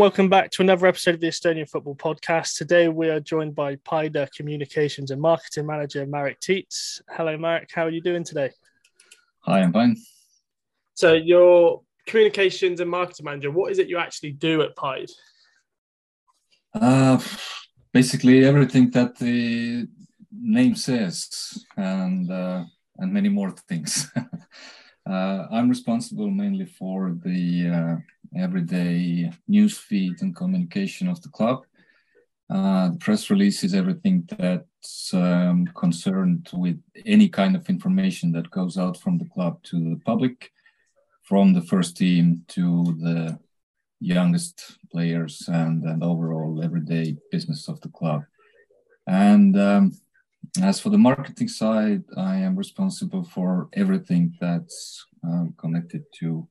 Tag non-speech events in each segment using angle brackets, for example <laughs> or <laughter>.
Hello and welcome back to another episode of the Estonian Football Podcast. Today we are joined by Paide Communications and Marketing Manager Marek Tiits. Hello, Marek. How are you doing today? Hi, I'm fine. So, your communications and marketing manager, what is it you actually do at Paide? Uh, basically, everything that the name says, and uh, and many more things. <laughs> uh, I'm responsible mainly for the uh, everyday news feed and communication of the club. Uh, the press release is everything that's um, concerned with any kind of information that goes out from the club to the public, from the first team to the youngest players and, and overall everyday business of the club. And um, as for the marketing side, I am responsible for everything that's uh, connected to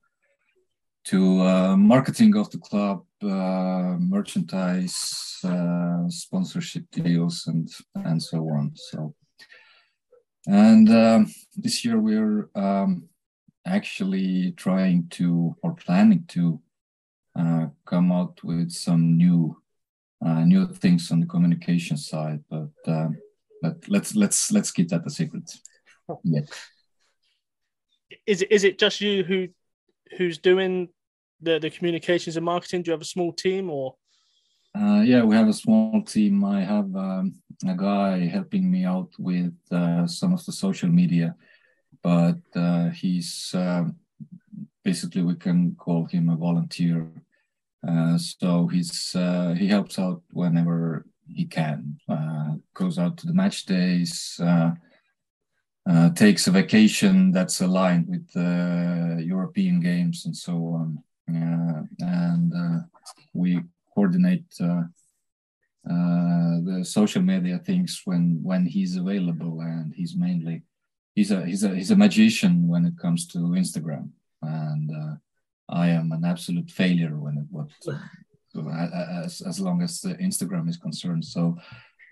to uh, marketing of the club, uh, merchandise, uh, sponsorship deals, and and so on. So, and um, this year we're um, actually trying to or planning to uh, come out with some new uh, new things on the communication side, but uh, but let's let's let's keep that a secret. Yeah. Is it is it just you who who's doing the the communications and marketing? Do you have a small team or? Uh, yeah, we have a small team. I have um, a guy helping me out with uh, some of the social media, but uh, he's um, basically we can call him a volunteer. Uh, so he's uh, he helps out whenever he can. Uh, goes out to the match days. takes a vacation that's aligned with the European games and so on. Uh, and uh, we coordinate uh, the social media things when when he's available, and he's mainly he's a he's a he's a magician when it comes to Instagram, and I am an absolute failure when it what <laughs> as as long as the Instagram is concerned. So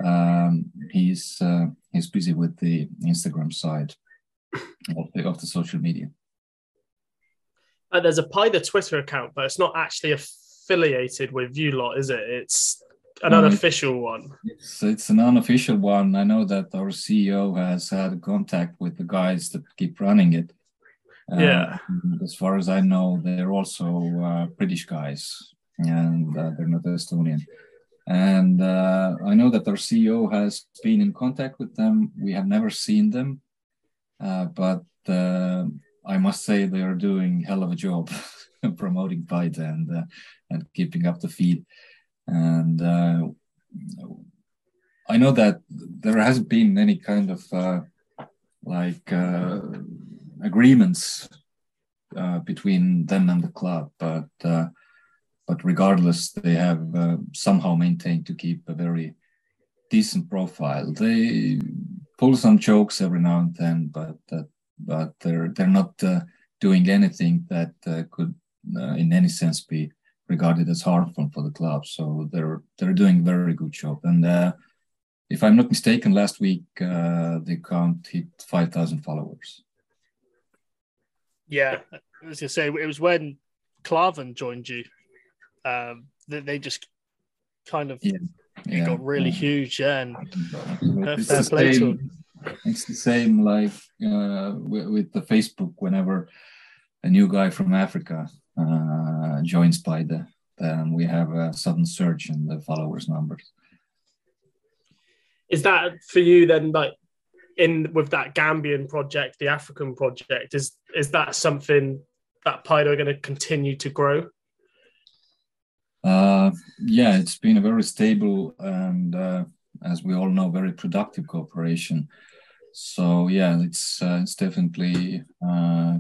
um, he's uh, he's busy with the Instagram side of the, of the social media. Uh, there's a Paide Twitter account, but it's not actually affiliated with you lot, is it? It's an no, unofficial one. It's, it's an unofficial one. I know that our CEO has had contact with the guys that keep running it. Uh, yeah. As far as I know, they're also uh, British guys, and uh, they're not Estonian. And uh, I know that our CEO has been in contact with them. We have never seen them, uh, but uh, I must say they are doing hell of a job <laughs> promoting Paide and uh, and keeping up the feed. And uh, I know that there hasn't been any kind of uh, like uh, agreements uh, between them and the club, but uh, but regardless, they have somehow maintained to keep a very decent profile. They pull some jokes every now and then, but that but they're they're not uh, doing anything that uh, could, uh, in any sense, be regarded as harmful for the club. So they're they're doing a very good job. And uh, if I'm not mistaken, last week uh, the account hit five thousand followers. Yeah, as you say, it was when Clavin joined you. Um, they, they just kind of yeah. yeah. got really yeah. huge. Yeah, and fair play to it's the same like uh, with, the Facebook. Whenever a new guy from Africa uh, joins Paide, then we have a sudden surge in the followers numbers. Is that for you then? Like in with that Gambian project, the African project, is is that something that Paide are going to continue to grow? Uh, yeah, it's been a very stable and, uh, as we all know, very productive cooperation so yeah, it's uh, it's definitely uh,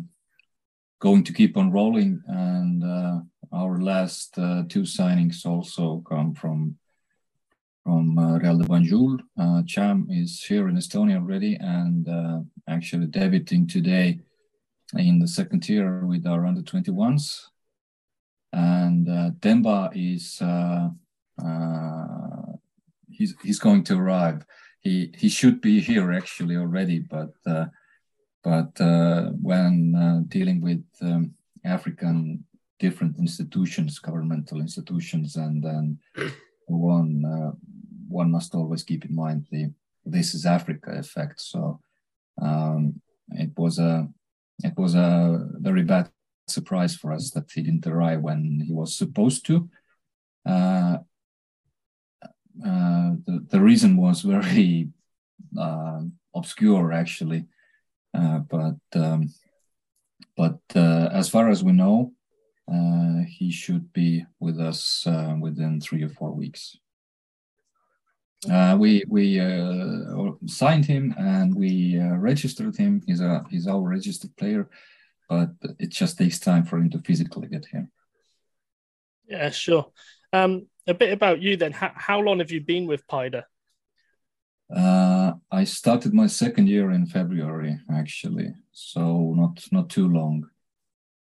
going to keep on rolling. And uh, our last uh, two signings also come from from uh, Real de Banjul. Uh, Cham is here in Estonia already and actually debuting today in the second tier with our under 21s. And Demba is he's he's going to arrive he he should be here actually already, but uh, but uh, when uh, dealing with um, African different institutions, governmental institutions, and then one uh, one must always keep in mind the this is Africa effect. So um, it was a it was a very bad surprise for us that he didn't arrive when he was supposed to. Uh, the, the reason was very uh, obscure, actually, uh, but um, but uh, as far as we know, uh, he should be with us within three or four weeks. We we signed him and we registered him. He's a he's our registered player, but it just takes time for him to physically get here. Yeah, sure. Um, a bit about you then. How, how long have you been with Paide? Uh, I started my second year in February, actually, so not not too long.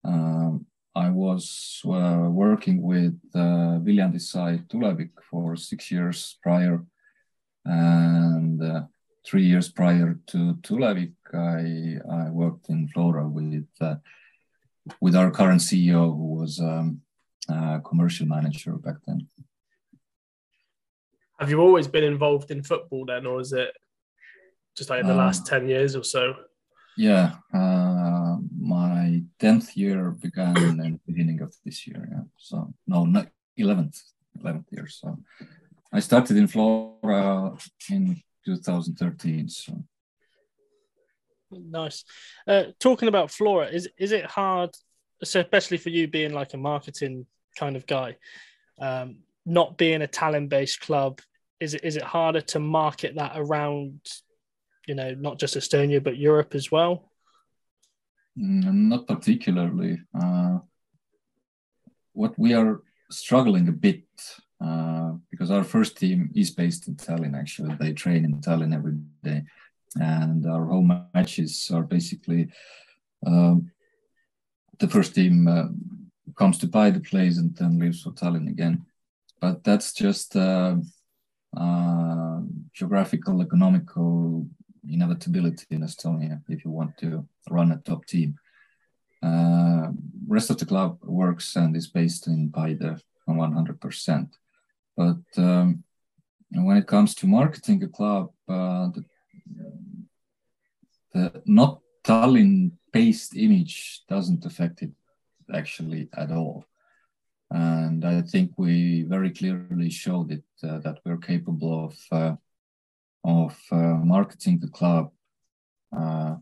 Um, I was uh, working with uh, Viljandi side Tulevik for six years prior, and uh, three years prior to Tulevik, I, I worked in Flora with uh, with our current CEO, who was um, a commercial manager back then. Have you always been involved in football then, or is it just like in the uh, last ten years or so? Yeah, uh, my tenth year began in the beginning of this year. Yeah, so no, not eleventh, eleventh year. So I started in Flora in 2013. So nice. Uh, talking about Flora, is is it hard, especially for you being like a marketing kind of guy, um, not being a Tallinn-based club? Is it is it harder to market that around, you know, not just Estonia but Europe as well? Mm, not particularly. Uh, what we are struggling a bit uh, because our first team is based in Tallinn. Actually, they train in Tallinn every day, and our home matches are basically um, the first team uh, comes to Paide plays and then leaves for Tallinn again. But that's just uh, geographical, economical inevitability in Estonia if you want to run a top team. Uh, rest of the club works and is based in Paide 100%. But um, when it comes to marketing a club, uh, the, the not Tallinn-based image doesn't affect it actually at all. And I think we very clearly showed it uh, that we're capable of uh, of uh, marketing the club uh,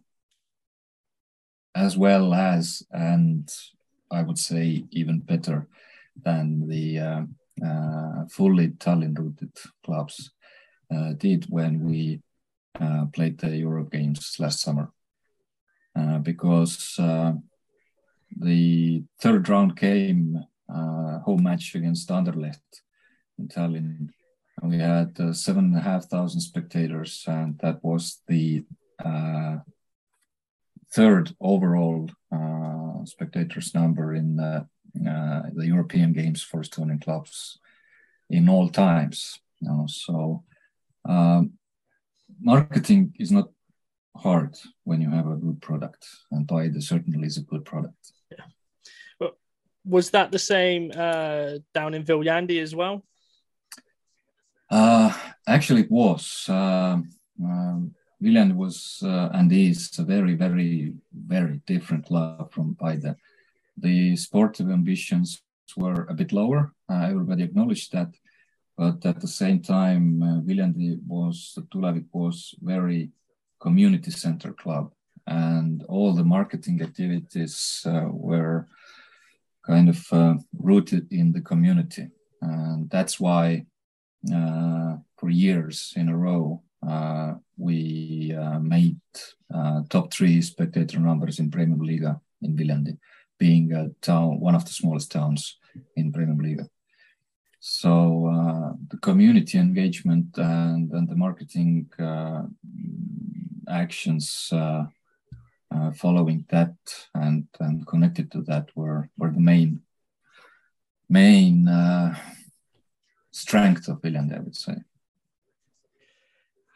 as well as, and I would say even better than the uh, uh, fully Tallinn rooted clubs did when we played the Euro games last summer. because the third round came home match against Anderlecht in Tallinn. And we had uh, seven and a half thousand spectators, and that was the uh, third overall uh, spectators number in uh, the European Games for Estonian clubs in all times. You know? So um, marketing is not hard when you have a good product, and Paide certainly is a good product. Was that the same uh, down in Viljandi as well? Uh, actually, it was. Uh, um, Viljandi was uh, and is a very, very, very different club from Paide the sportive ambitions were a bit lower. Uh, everybody acknowledged that. But at the same time, uh, Viljandi was, Tulevik was very community center club and all the marketing activities uh, were kind of uh, rooted in the community. And that's why uh, for years in a row, uh, we uh, made top three spectator numbers in Premier League in Viljandi being a town, one of the smallest towns in Premium League. So uh, the community engagement and, and the marketing uh, actions uh, uh following that and, and connected to that were, were the main main uh, strength of Viljandi, I would say.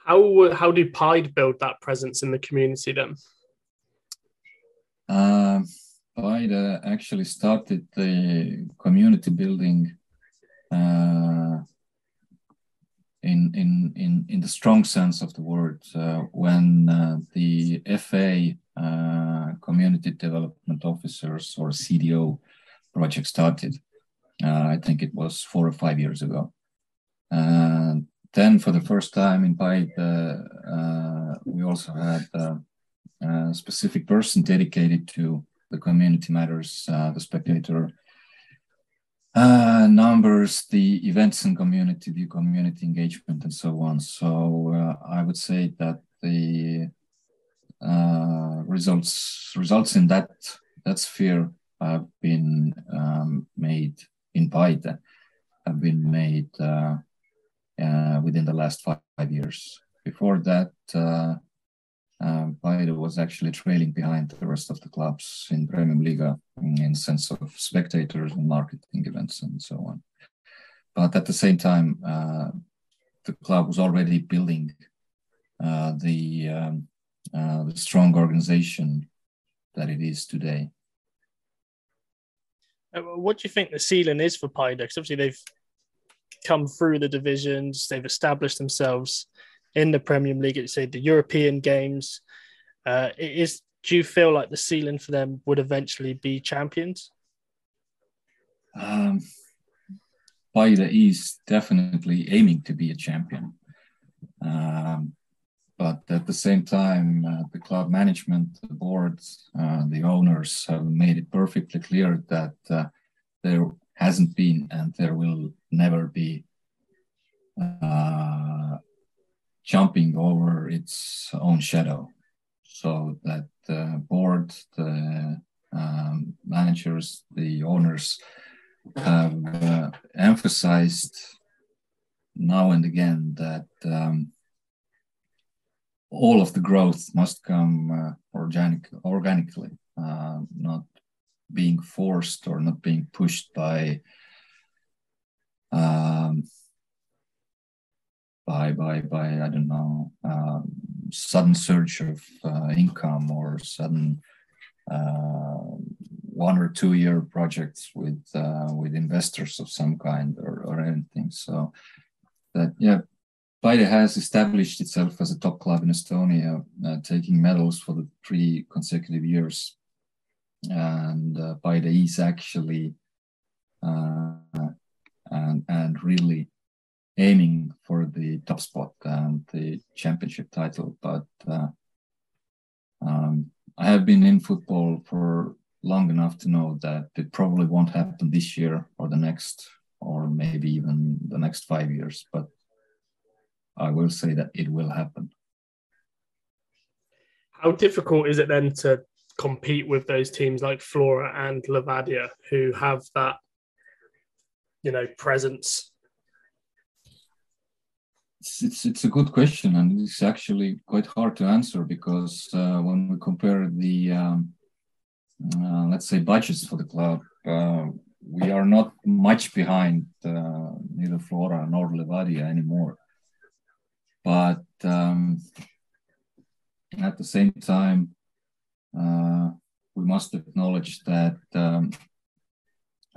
How how do Paide build that presence in the community then? Um, Paide actually started the community building uh, in, in, in, in the strong sense of the word uh, when uh, the FA uh, community development officers or CDO project started. Uh, I think it was four or five years ago. And then for the first time in uh, we also had a specific person dedicated to the community matters, uh, the spectator uh, numbers, the events and community, the community engagement, and so on. So uh, I would say that the uh, results results in that that sphere have been um, made in Paide, have been made uh, uh, within the last five, five years. Before that, um, was actually trailing behind the rest of the clubs in Premium Liga in sense of spectators and marketing events and so on. But at the same time, uh, the club was already building uh, the, um, uh, the strong organization that it is today. Uh, what do you think the ceiling is for Paide? Because obviously they've come through the divisions, they've established themselves in the Premier League, it's say the European games. Uh, is do you feel like the ceiling for them would eventually be champions? Um, Paide is definitely aiming to be a champion. Um, but at the same time, uh, the club management, the board, uh, the owners have made it perfectly clear that uh, there hasn't been and there will never be uh, jumping over its own shadow. So that the board the um, managers the owners have uh, emphasized now and again that um, all of the growth must come uh, organic, organically uh, not being forced or not being pushed by um, by by by I don't know um, sudden surge of uh, income or sudden uh, one or two year projects with uh, with investors of some kind or, or anything. So that yeah, Paide has established itself as a top club in Estonia, uh, taking medals for the three consecutive years, and uh, Paide is actually uh, and and really aiming for the top spot and the championship title. But uh, um, I have been in football for long enough to know that it probably won't happen this year or the next, or maybe even the next five years. But I will say that it will happen. How difficult is it then to compete with those teams like Flora and Levadia who have that, you know, presence it's, it's, it's a good question, and it's actually quite hard to answer because uh, when we compare the, um, uh, let's say, budgets for the club, uh, we are not much behind uh, neither Flora nor Levadia anymore. But um, at the same time, uh, we must acknowledge that um,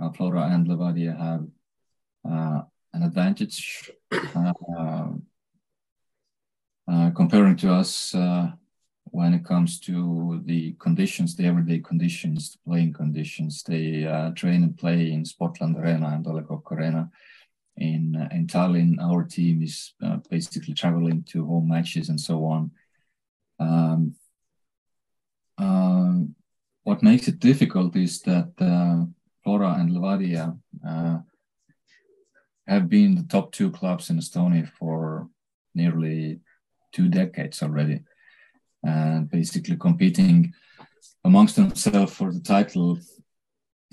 uh, Flora and Levadia have an advantage uh, uh, comparing to us uh, when it comes to the conditions, the everyday conditions, the playing conditions. They train and play in Sportland Arena and Le Arena. In, in Tallinn, our team is basically traveling to home matches and so on. Um, what makes it difficult is that uh, Flora and Levadia uh, have been the top two clubs in Estonia for nearly two decades already, and basically competing amongst themselves for the title.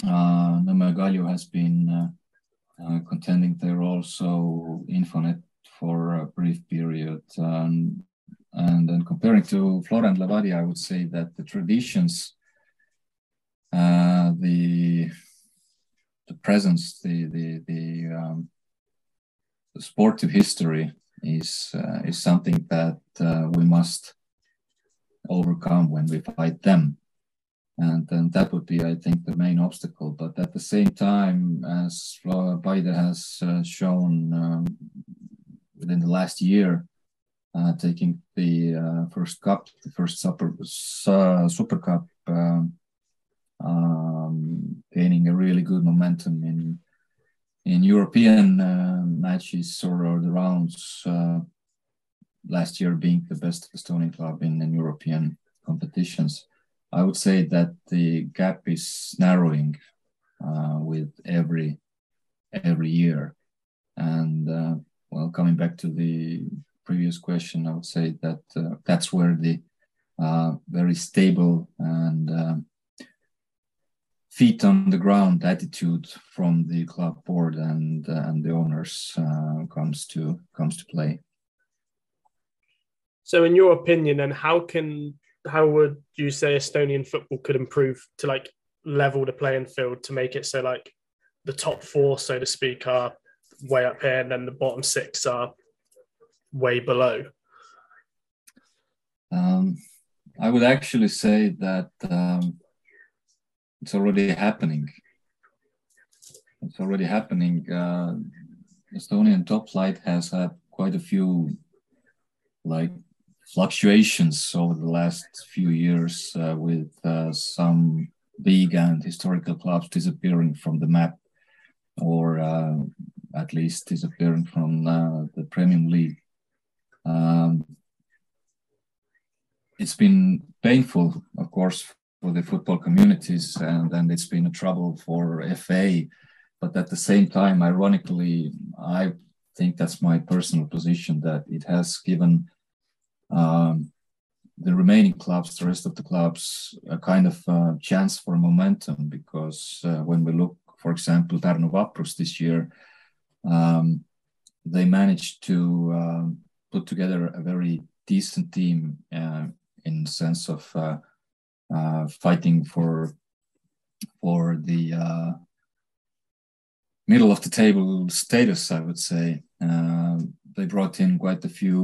Uh, Kalju has been uh, uh, contending there also Infonet for a brief period. Um, and then comparing to Flora and Levadia, I would say that the traditions, uh, the the presence, the the the um, sportive history is uh, is something that uh, we must overcome when we fight them. and, then that would be, I think, the main obstacle. But at the same time, as Paide has uh, shown um, within the last year, uh, taking the uh, first cup, the first super, super cup, um, um, gaining a really good momentum in in European uh, matches or, or, the rounds. Uh, last year, being the best Estonian club in, in European competitions, I would say that the gap is narrowing uh, with every every year. And well, coming back to the previous question, I would say that uh, that's where the uh, very stable and uh, feet on the ground attitude from the club board and uh, and the owners uh, comes to comes to play. So, in your opinion, and how can how would you say Estonian football could improve to like level the playing field to make it so like the top four, so to speak, are way up here, and then the bottom six are way below? Um, I would actually say that um, it's already happening. It's already happening. Uh, Estonian top flight has had quite a few like fluctuations over the last few years uh, with uh, some big and historical clubs disappearing from the map or uh, at least disappearing from uh, the Premium League. Um, it's been painful, of course, for the football communities, and, and it's been a trouble for FA. But at the same time, ironically, I think that's my personal position that it has given um, the remaining clubs, the rest of the clubs, a kind of uh, chance for momentum because uh, when we look, for example, Vaprus this year, um, they managed to uh, put together a very decent team uh, in the sense of uh, uh, fighting for for the uh, middle of the table status, I would say. they brought in quite a few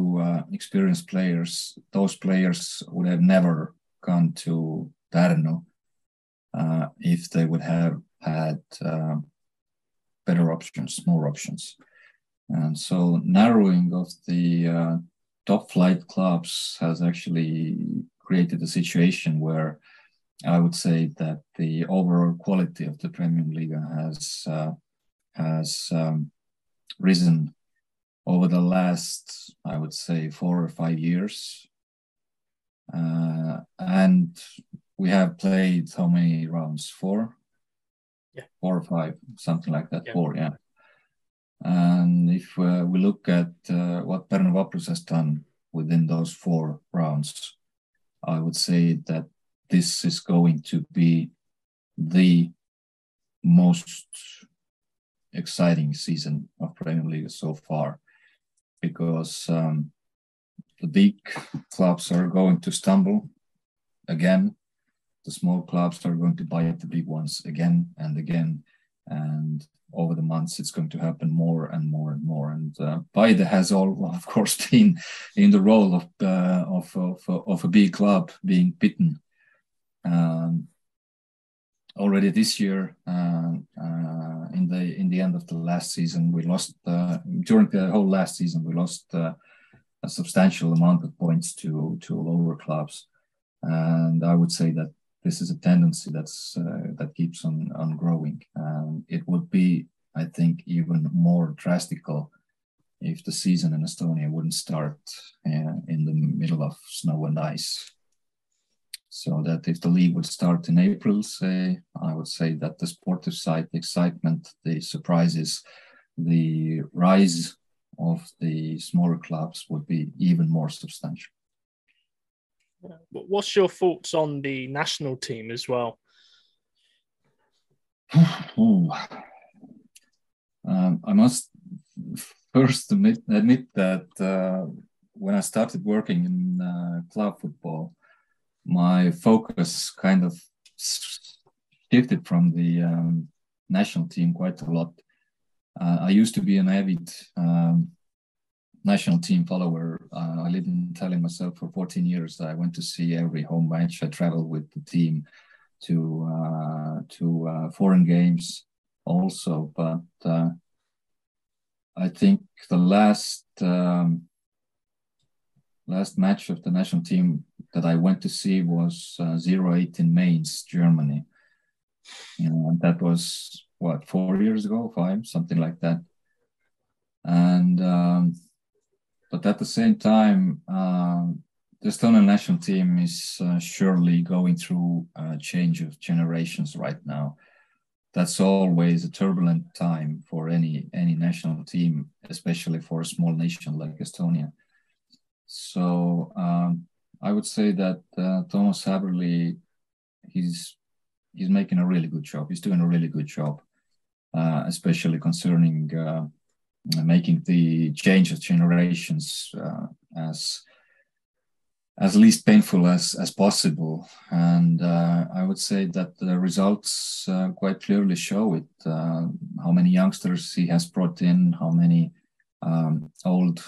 experienced players. Those players would have never gone to Pärnu if they would have had better options, more options. And so narrowing of the uh, top flight clubs has actually created a situation where I would say that the overall quality of the Premier League has uh, has um, risen over the last, I would say, four or five years. Uh, and we have played how many rounds? Four? Yeah. Four or five, something like that. Yeah. Four, yeah. And if uh, we look at uh, what Vaprus has done within those four rounds, I would say that this is going to be the most exciting season of Premier League so far because um, the big clubs are going to stumble again. The small clubs are going to bite the big ones again and again. And over the months it's going to happen more and more and more. And uh, has all of course <laughs> been in the role of uh, of, of, of a big club being bitten um, already this year uh, uh, in the in the end of the last season we lost uh, during the whole last season we lost uh, a substantial amount of points to to lower clubs. And I would say that this is a tendency that's uh, that keeps on on growing. Um, it would be, I think, even more drastical if the season in Estonia wouldn't start uh, in the middle of snow and ice. So that if the league would start in April, say, I would say that the sportive side, the excitement, the surprises, the rise of the smaller clubs would be even more substantial. What's your thoughts on the national team as well? <sighs> um, I must first admit, admit that uh, when I started working in uh, club football, my focus kind of shifted from the um, national team quite a lot. Uh, I used to be an avid um, national team follower. Uh, I lived in Tallinn myself for 14 years. I went to see every home match. I traveled with the team to uh, to uh, foreign games also. But uh, I think the last um, last match of the national team that I went to see was uh, 08 in Mainz, Germany. You know, that was what four years ago, five, something like that. And um, but at the same time, uh, the Estonian national team is uh, surely going through a change of generations right now. That's always a turbulent time for any any national team, especially for a small nation like Estonia. So um, I would say that uh, Thomas Häberli, he's he's making a really good job. He's doing a really good job, uh, especially concerning uh, making the change of generations uh, as as least painful as as possible. And uh, I would say that the results uh, quite clearly show it. Uh, how many youngsters he has brought in, how many um, old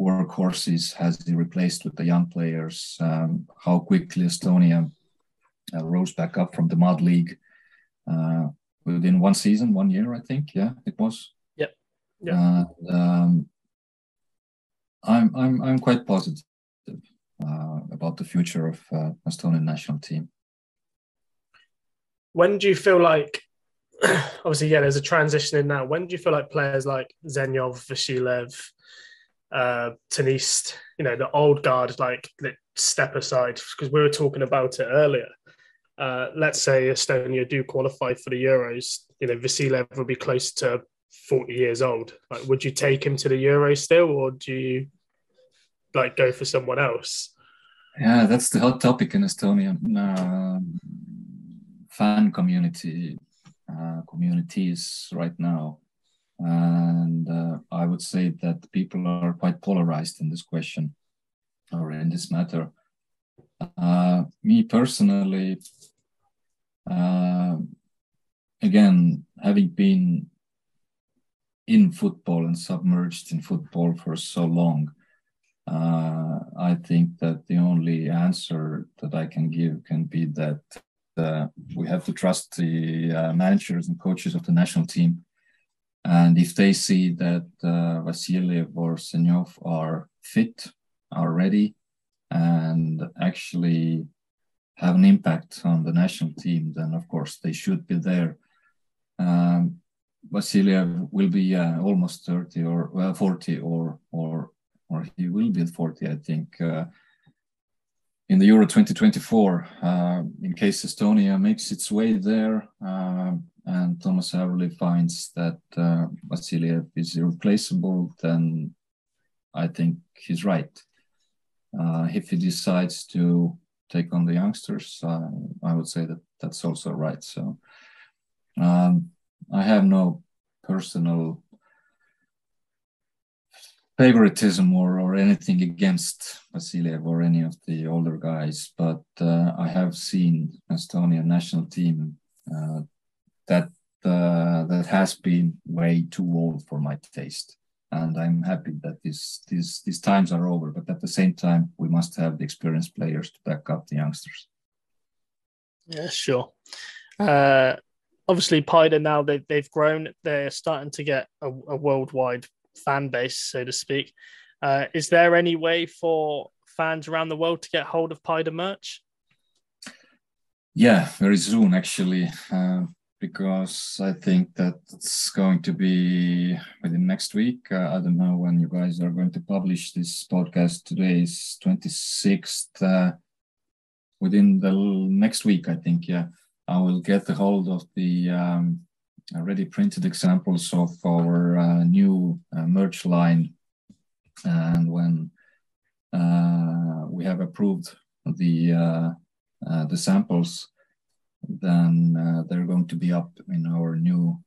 workhorses has he replaced with the young players, um, how quickly Estonia uh, rose back up from the mud league uh, within one season, one year, I think. Yeah, it was. Yeah. um, I'm I'm I'm quite positive uh, about the future of uh, Estonian national team. When do you feel like, <clears throat> obviously, yeah, there's a transition in now. When do you feel like players like Zenjov, Vasiliev, uh, Tõniste, you know, the old guard, like step aside? Because we were talking about it earlier. Uh, let's say Estonia do qualify for the Euros, you know, Vasiliev will be close to 40 years old. Like, would you take him to the Euro still, or do you like go for someone else? Yeah, that's the hot topic in Estonia. Uh, fan community uh, communities right now, and uh, I would say that people are quite polarized in this question or in this matter. Uh, me personally, uh, again, having been in football and submerged in football for so long, uh, I think that the only answer that I can give can be that uh, we have to trust the uh, managers and coaches of the national team. And if they see that uh, Vasiliev or Zenjov are fit, are ready, and actually have an impact on the national team, then of course they should be there. Um, Vasiliev will be uh, almost 30 or well, 40 or or or he will be at 40, I think, uh, in the Euro 2024. Uh, in case Estonia makes its way there uh, and Thomas Häberli finds that uh, Vasiliev is irreplaceable, then I think he's right. Uh, if he decides to take on the youngsters, uh, I would say that that's also right. So um, I have no personal favoritism or, or anything against Vasiliev or any of the older guys, but uh, I have seen Estonian national team uh, that uh, that has been way too old for my taste, and I'm happy that these these these times are over. But at the same time, we must have the experienced players to back up the youngsters. Yeah, sure. Obviously, Paide now they've they've grown. They're starting to get a, a worldwide fan base, so to speak. Uh, is there any way for fans around the world to get hold of Paide merch? Yeah, very soon actually, uh, because I think that it's going to be within next week. Uh, I don't know when you guys are going to publish this podcast. Today is 26th. Uh, within the next week, I think, yeah, I will get a hold of the um, already printed examples of our uh, new uh, merch line. And when uh, we have approved the uh, uh, the samples, then uh, they're going to be up in our new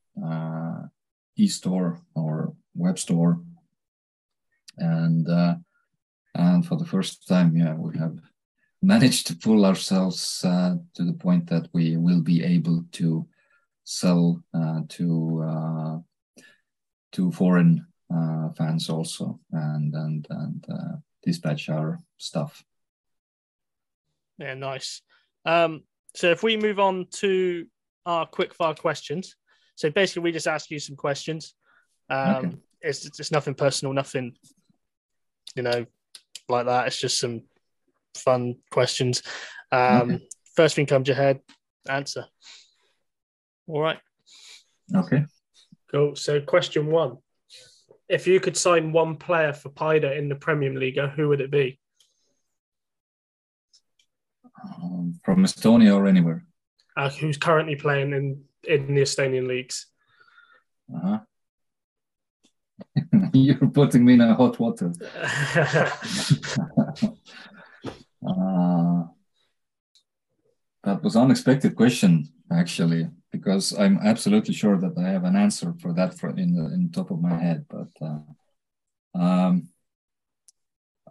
e-store or web store. And and for the first time, yeah, we have managed to pull ourselves to the point that we will be able to sell uh, to uh, to foreign uh, fans also and and and dispatch our stuff. Yeah, nice. Um, So if we move on to our quick fire questions, so basically we just ask you some questions. Um, Okay. It's it's nothing personal, nothing, you know, like that. It's just some fun questions. Um, Okay. First thing comes to your head, answer. All right. Okay. Cool. So, question one: If you could sign one player for Paide in the Premier League, who would it be? Um, from Estonia or anywhere. Uh, who's currently playing in in the Estonian leagues? Uh-huh. <laughs> You're putting me in a hot water. <laughs> <laughs> Uh, that was unexpected question, actually, because I'm absolutely sure that I have an answer for that for in the in top of my head. But uh, um,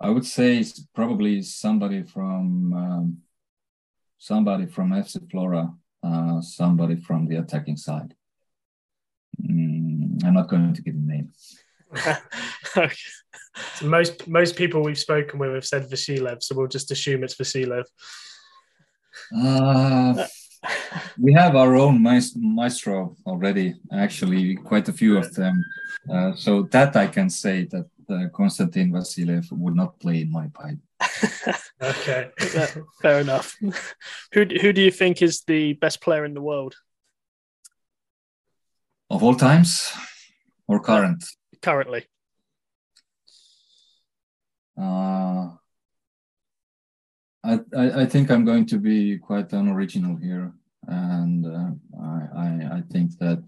I would say probably somebody from um, somebody from FC Flora, uh, somebody from the attacking side. Mm, I'm not going to give a name. <laughs> okay. So most most people we've spoken with have said Vasilev, so we'll just assume it's Vasilev. Uh, we have our own maestro already, actually, quite a few of them. Uh, so that I can say that uh, Konstantin Vasiliev would not play in my pipe. <laughs> Okay. Fair enough. <laughs> Who who do you think is the best player in the world Of all times or current? Currently? Uh, I, I, I think I'm going to be quite unoriginal here. And uh, I, I, I think that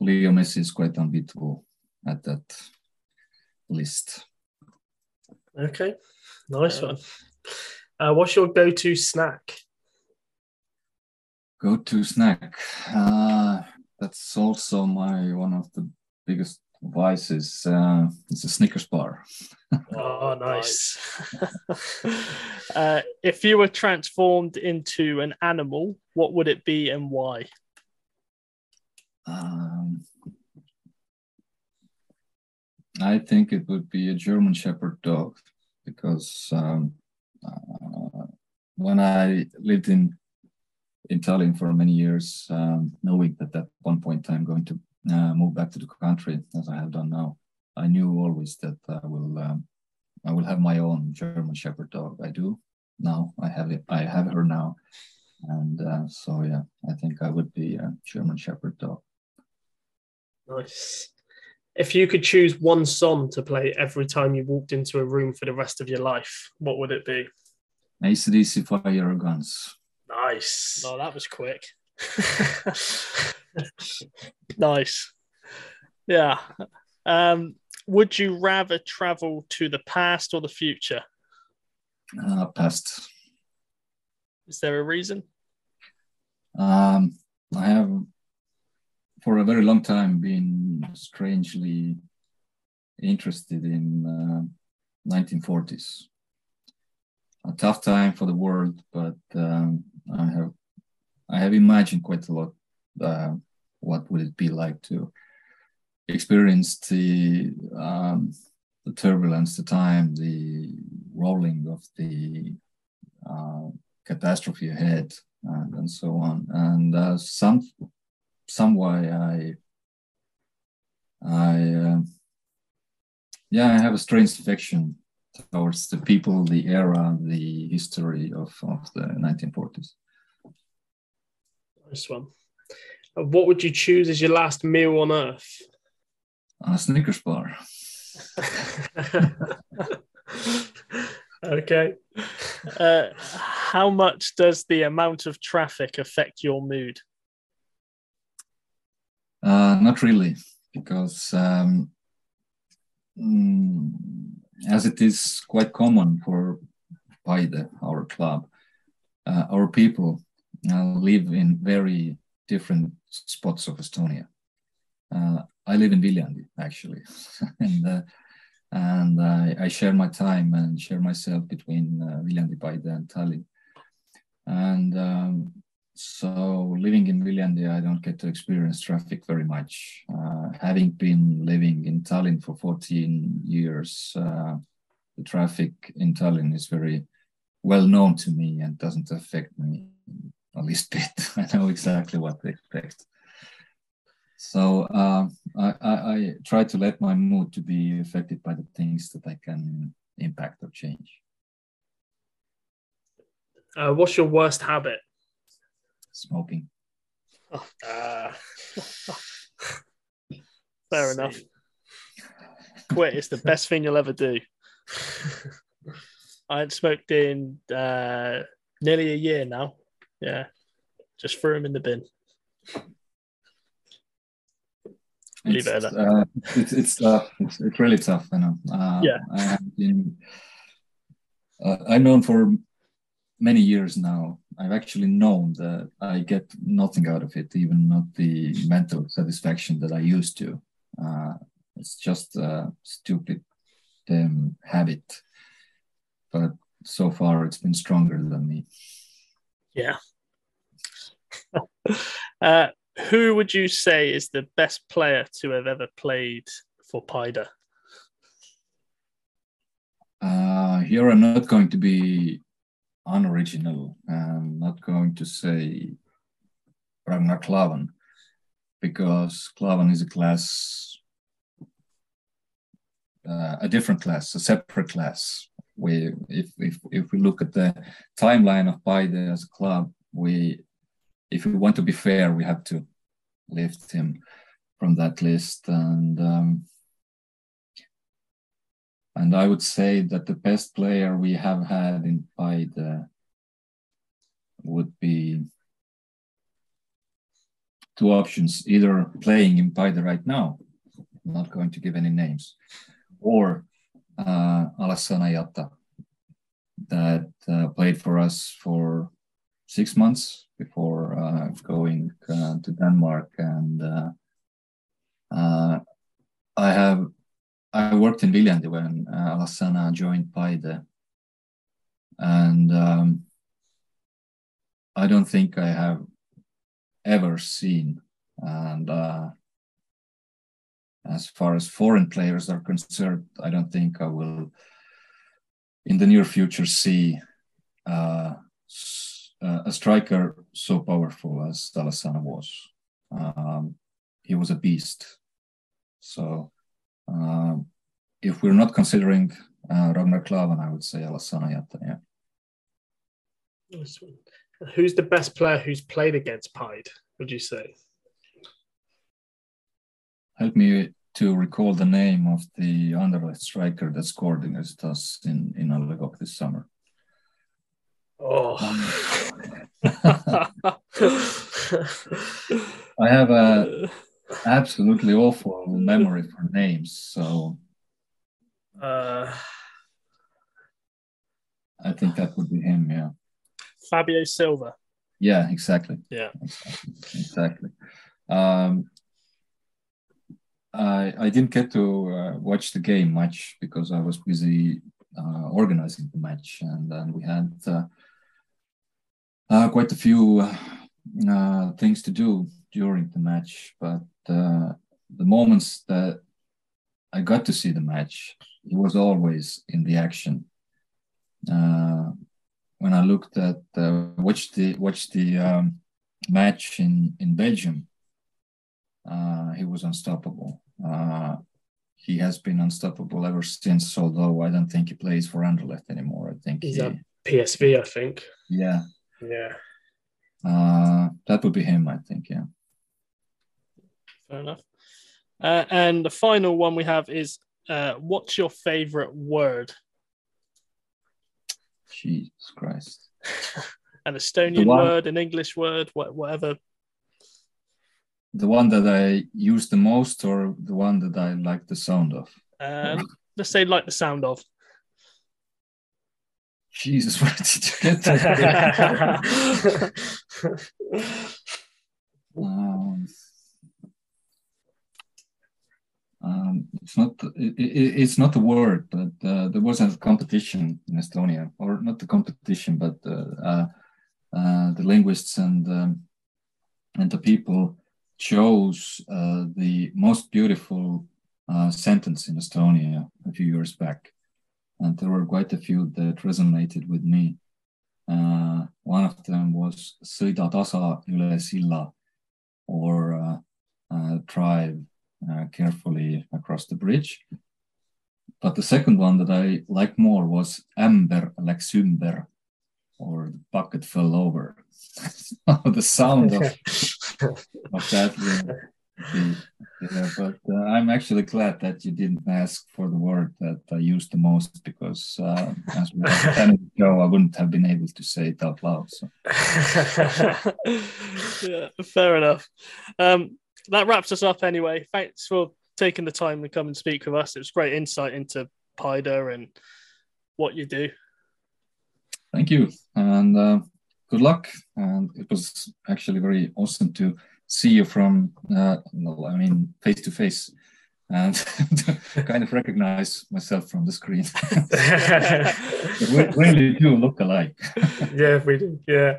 Leo Messi is quite unbeatable at that list. Okay. Nice one. Uh, what's your go-to snack? Go to snack. Uh, that's also my one of the biggest vices. Uh, it's a Snickers bar. <laughs> Oh, nice. <laughs> uh, if you were transformed into an animal, what would it be and why? Um, I think it would be a German Shepherd dog because um, uh, when I lived in in Tallinn for many years, um, knowing that at one point I'm going to uh, move back to the country as I have done now, I knew always that I will um, I will have my own German Shepherd dog. I do now. I have it. I have her now, and uh, so yeah, I think I would be a German Shepherd dog. Nice. If you could choose one song to play every time you walked into a room for the rest of your life, what would it be? ACDC Fire Your Guns. Nice. Oh, that was quick. <laughs> <laughs> nice. Yeah. Um, would you rather travel to the past or the future? Uh, past. Is there a reason? Um, I have, for a very long time, been strangely interested in uh, 1940s. A tough time for the world, but um, I have I have imagined quite a lot. Uh, what would it be like to experience the um, the turbulence, the time, the rolling of the uh, catastrophe ahead, and, and so on. And uh, some some way I I uh, yeah I have a strange affection towards the people, the era, the history of, of the 1940s. Nice one. What would you choose as your last meal on earth? A Snickers bar. <laughs> okay. Uh, how much does the amount of traffic affect your mood? Uh, not really, because um, mm, as it is quite common for Paide, our club, uh, our people uh, live in very different spots of Estonia. Uh, I live in Viljandi, actually, <laughs> and uh, and I, I share my time and share myself between uh, Viljandi, Paide, and Tallinn. And um, so living in Viljandi, I don't get to experience traffic very much. Uh, having been living in Tallinn for 14 years, uh, the traffic in Tallinn is very well known to me and doesn't affect me least <laughs> bit. I know exactly what to expect. So uh, I, I, I, try to let my mood to be affected by the things that I can impact or change. Uh, what's your worst habit? Smoking. Oh, uh, <laughs> fair enough. Quit. It's the best thing you'll ever do. <laughs> I had smoked in uh, nearly a year now. Yeah, just threw them in the bin. Leave it's, it. Uh, it's it's tough. It's, it's really tough. I know. Uh, yeah, I have been. Uh, I've known for many years now. I've actually known that I get nothing out of it, even not the mental satisfaction that I used to. Uh, it's just a stupid um, habit. But so far, it's been stronger than me. Yeah. Uh, who would you say is the best player to have ever played for Paide? Uh, here, I'm not going to be unoriginal. I'm not going to say Ragnar Klavan because Klavan is a class, uh, a different class, a separate class. We, if, if, if we look at the timeline of Paide as a club, we, if we want to be fair, we have to lift him from that list. And um, and I would say that the best player we have had in Paide would be two options either playing in Paide right now, I'm not going to give any names, or uh, Alassana Jatta that uh, played for us for six months before uh, going uh, to Denmark. And uh, uh, I have I worked in Viljandi when uh, joined Paide, and um, I don't think I have ever seen. And uh, as far as foreign players are concerned, I don't think I will, in the near future, see uh, a striker so powerful as Alassana was. Um, he was a beast. So uh, if we're not considering uh, Ragnar Klavan, I would say Alassana Jatta. Yeah. Who's the best player who's played against Paide? Would you say? Help me to recall the name of the Anderlecht striker that scored against us in in A. Le Coq this summer. Oh. <laughs> <laughs> I have a absolutely awful memory for names. So uh, I think that would be him. Yeah. Fabio Silva. Yeah, exactly. Yeah, exactly. exactly. Um, I I didn't get to uh, watch the game much because I was busy uh, organizing the match, and then we had uh, uh quite a few uh, things to do during the match. But uh, the moments that I got to see the match, he was always in the action. Uh, when I looked at uh, watched the watched the um, match in in Belgium, uh, he was unstoppable. Uh, he has been unstoppable ever since. Although I don't think he plays for Anderlecht anymore. I think he's he, at PSV. I think. Yeah. Yeah. Uh, that would be him. I think. Yeah. Fair enough. Uh, and the final one we have is uh, what's your favorite word? Jesus Christ. <laughs> an Estonian one, word, an English word, whatever. The one that I use the most, or the one that I like the sound of? Um, let's say like the sound of. Jesus, where did you get that? <laughs> um, um, it's not it, it, it's not a word, but uh, there was a competition in Estonia, or not the competition, but uh, uh, uh the linguists and um, and the people chose uh, the most beautiful uh, sentence in Estonia a few years back, and there were quite a few that resonated with me. one of them was sõida tasa üle silla or uh, uh, drive uh, carefully across the bridge. But the second one that I like more was Ämber läks ümber or the bucket fell over. <laughs> the sound of, <laughs> of that. <laughs> Yeah, but uh, I'm actually glad that you didn't ask for the word that I used the most because uh, as we were <laughs> show, I wouldn't have been able to say it out loud. So. <laughs> yeah, fair enough. Um, that wraps us up anyway. Thanks for taking the time to come and speak with us. It was great insight into Paide and what you do. Thank you, and uh, good luck. And it was actually very awesome to see you from, uh, I mean, face to face, and <laughs> kind of recognize myself from the screen. <laughs> we really do look alike. <laughs> yeah, we do. Yeah,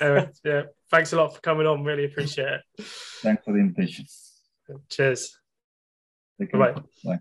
uh, yeah. Thanks a lot for coming on. Really appreciate it. Thanks for the invitation. Cheers. Bye. Bye.